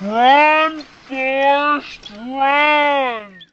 Run, Forrest, run!